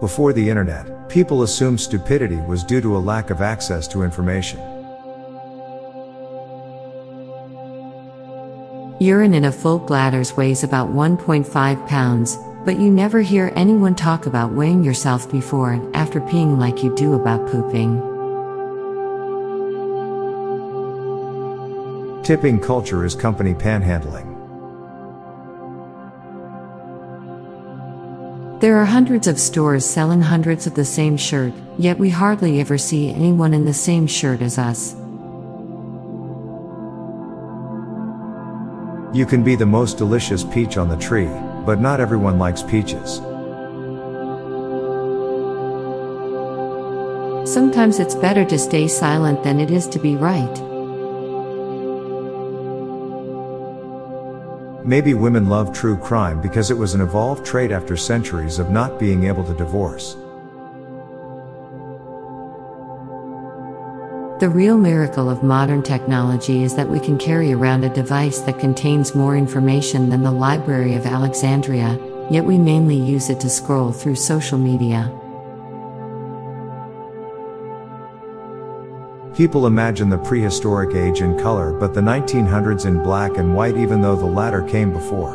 Before the internet, people assumed stupidity was due to a lack of access to information. Urine in a full bladder weighs about 1.5 pounds, but you never hear anyone talk about weighing yourself before and after peeing like you do about pooping. Tipping culture is company panhandling. There are hundreds of stores selling hundreds of the same shirt, yet we hardly ever see anyone in the same shirt as us. You can be the most delicious peach on the tree, but not everyone likes peaches. Sometimes it's better to stay silent than it is to be right. Maybe women love true crime because it was an evolved trait after centuries of not being able to divorce. The real miracle of modern technology is that we can carry around a device that contains more information than the Library of Alexandria, yet we mainly use it to scroll through social media. People imagine the prehistoric age in color but the 1900s in black and white even though the latter came before.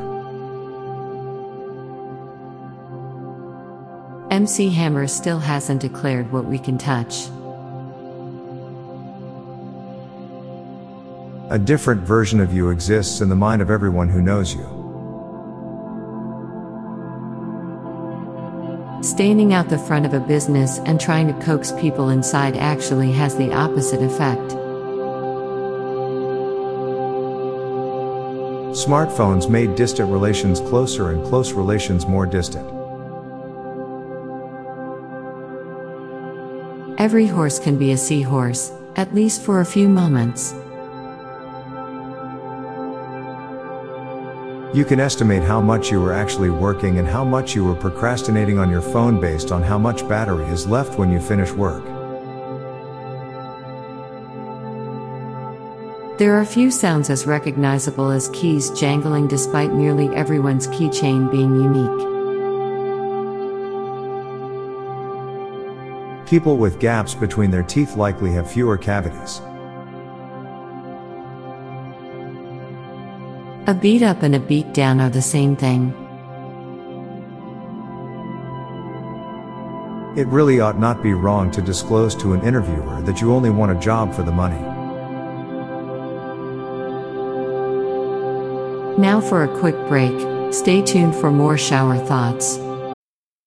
MC Hammer still hasn't declared what we can touch. A different version of you exists in the mind of everyone who knows you. Standing out the front of a business and trying to coax people inside actually has the opposite effect. Smartphones made distant relations closer and close relations more distant. Every horse can be a seahorse, at least for a few moments. You can estimate how much you were actually working and how much you were procrastinating on your phone based on how much battery is left when you finish work. There are few sounds as recognizable as keys jangling despite nearly everyone's keychain being unique. People with gaps between their teeth likely have fewer cavities. A beat up and a beat down are the same thing. It really ought not be wrong to disclose to an interviewer that you only want a job for the money. Now for a quick break. Stay tuned for more shower thoughts.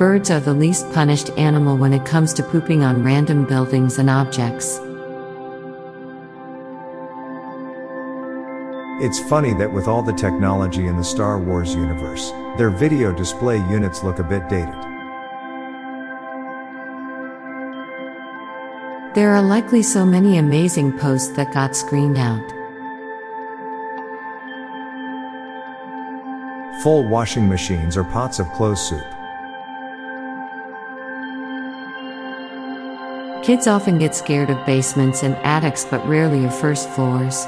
Birds are the least punished animal when it comes to pooping on random buildings and objects. It's funny that with all the technology in the Star Wars universe, their video display units look a bit dated. There are likely so many amazing posts that got screened out. Full washing machines or pots of clothes soup. Kids often get scared of basements and attics but rarely of first floors.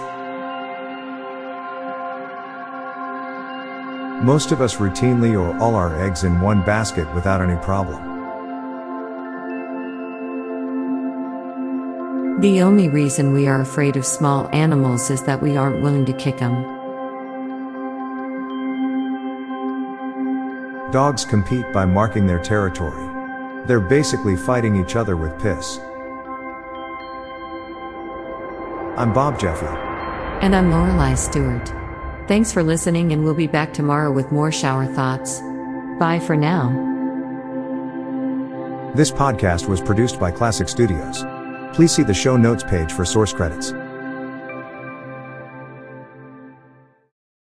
Most of us routinely or all our eggs in one basket without any problem. The only reason we are afraid of small animals is that we aren't willing to kick them. Dogs compete by marking their territory. They're basically fighting each other with piss. I'm Bob Jeffy. And I'm Lorelei Stewart. Thanks for listening, and we'll be back tomorrow with more shower thoughts. Bye for now. This podcast was produced by Klassic Studios. Please see the show notes page for source credits.